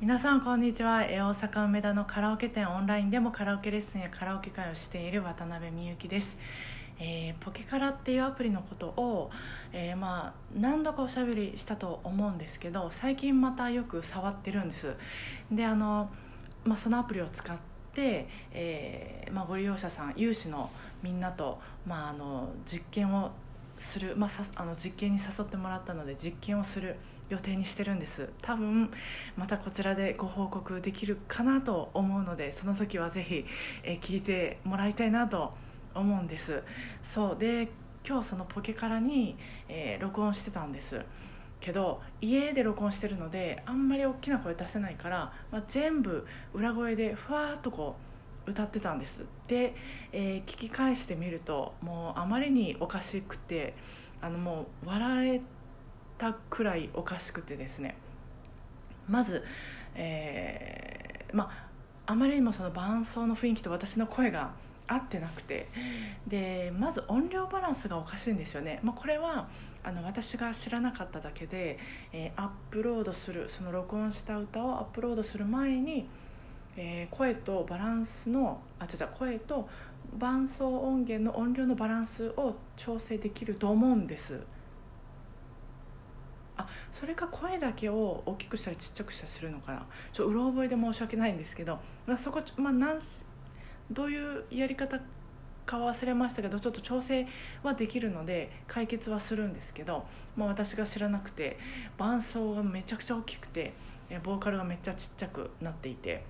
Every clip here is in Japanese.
皆さんこんにちは。大阪梅田のカラオケ店オンラインでもカラオケレッスンやカラオケ会をしている渡辺美幸です、えーポケカラっていうアプリのことを、えーまあ何度かおしゃべりしたと思うんですけど最近またよく触ってるんです。であの、まあ、そのアプリを使って、えーまあ、ご利用者さん有志のみんなと、まあ、あの実験をする、まあ、さあの実験に誘ってもらったので実験をする予定にしてるんです。多分またこちらでご報告できるかなと思うのでその時はぜひ、え聞いてもらいたいなと思うんです。そうで今日そのポケカラに、えー録音してたんです。けど家で録音してるのであんまり大きな声出せないから、まあ、全部裏声でふわっとこう歌ってたんです。で、えー聞き返してみるともうあまりにおかしくてあのもう笑えたくらいおかしくてですね。まず、えーまああまりにもその伴奏の雰囲気と私の声が合ってなくてでまず音量バランスがおかしいんですよね、まあ、これはあの私が知らなかっただけで、えーアップロードするその録音した歌をアップロードする前に、えー声とバランスのあ違う声と伴奏音源の音量のバランスを調整できると思うんです。あそれか声だけを大きくしたりちっちゃくしたりするのかな。ちょうろ覚えで申し訳ないんですけど、まあ、そこ、まあ、なんしどういうやり方か忘れましたけどちょっと調整はできるので解決はするんですけど、まあ、私が知らなくて伴奏がめちゃくちゃ大きくてボーカルがめっちゃちっちゃくなっていて。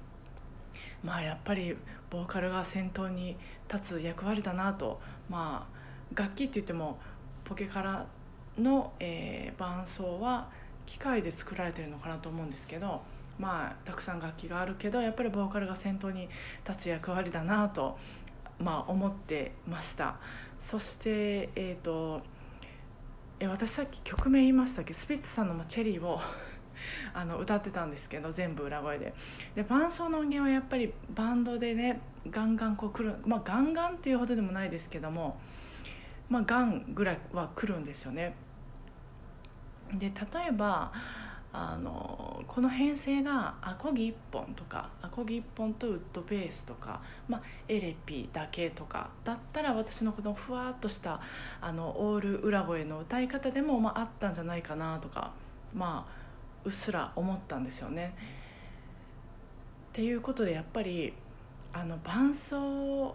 まあやっぱりボーカルが先頭に立つ役割だなと。まあ楽器って言ってもポケカラの、えー伴奏は機械で作られてるのかなと思うんですけどまあたくさん楽器があるけどやっぱりボーカルが先頭に立つ役割だなと、まあ、思ってました。そしてえっ、とえ私さっき曲名言いましたっけ？スピッツさんの「チェリー」をあの歌ってたんですけど全部裏声で。で伴奏の音源はやっぱりバンドでねガンガンこう来るまあガンガンっていうほどでもないですけどもまあガンぐらいは来るんですよね。で例えばあのこの編成がアコギ1本とかアコギ1本とウッドベースとか、まあ、エレピだけとかだったら私のこのふわっとしたあのオール裏声の歌い方でも、まあ、あったんじゃないかなとかまあうっすら思ったんですよね。っていうことでやっぱりあの伴奏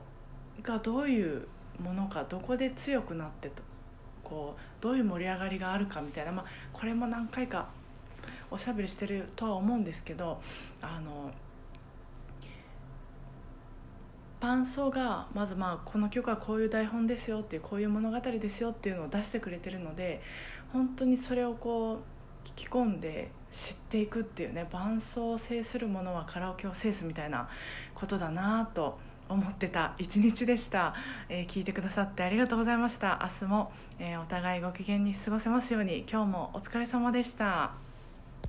がどういうものかどこで強くなってとこうどういう盛り上がりがあるかみたいな、まあ、これも何回かおしゃべりしてるとは思うんですけどあの伴奏がまずまあこの曲はこういう台本ですよっていうこういう物語ですよっていうのを出してくれてるので本当にそれをこう聞き込んで知っていくっていうね伴奏を制するものはカラオケを制すみたいなことだなと思ってた一日でした、えー聞いてくださってありがとうございました。明日も、えーお互いご機嫌に過ごせますように。今日もお疲れ様でした。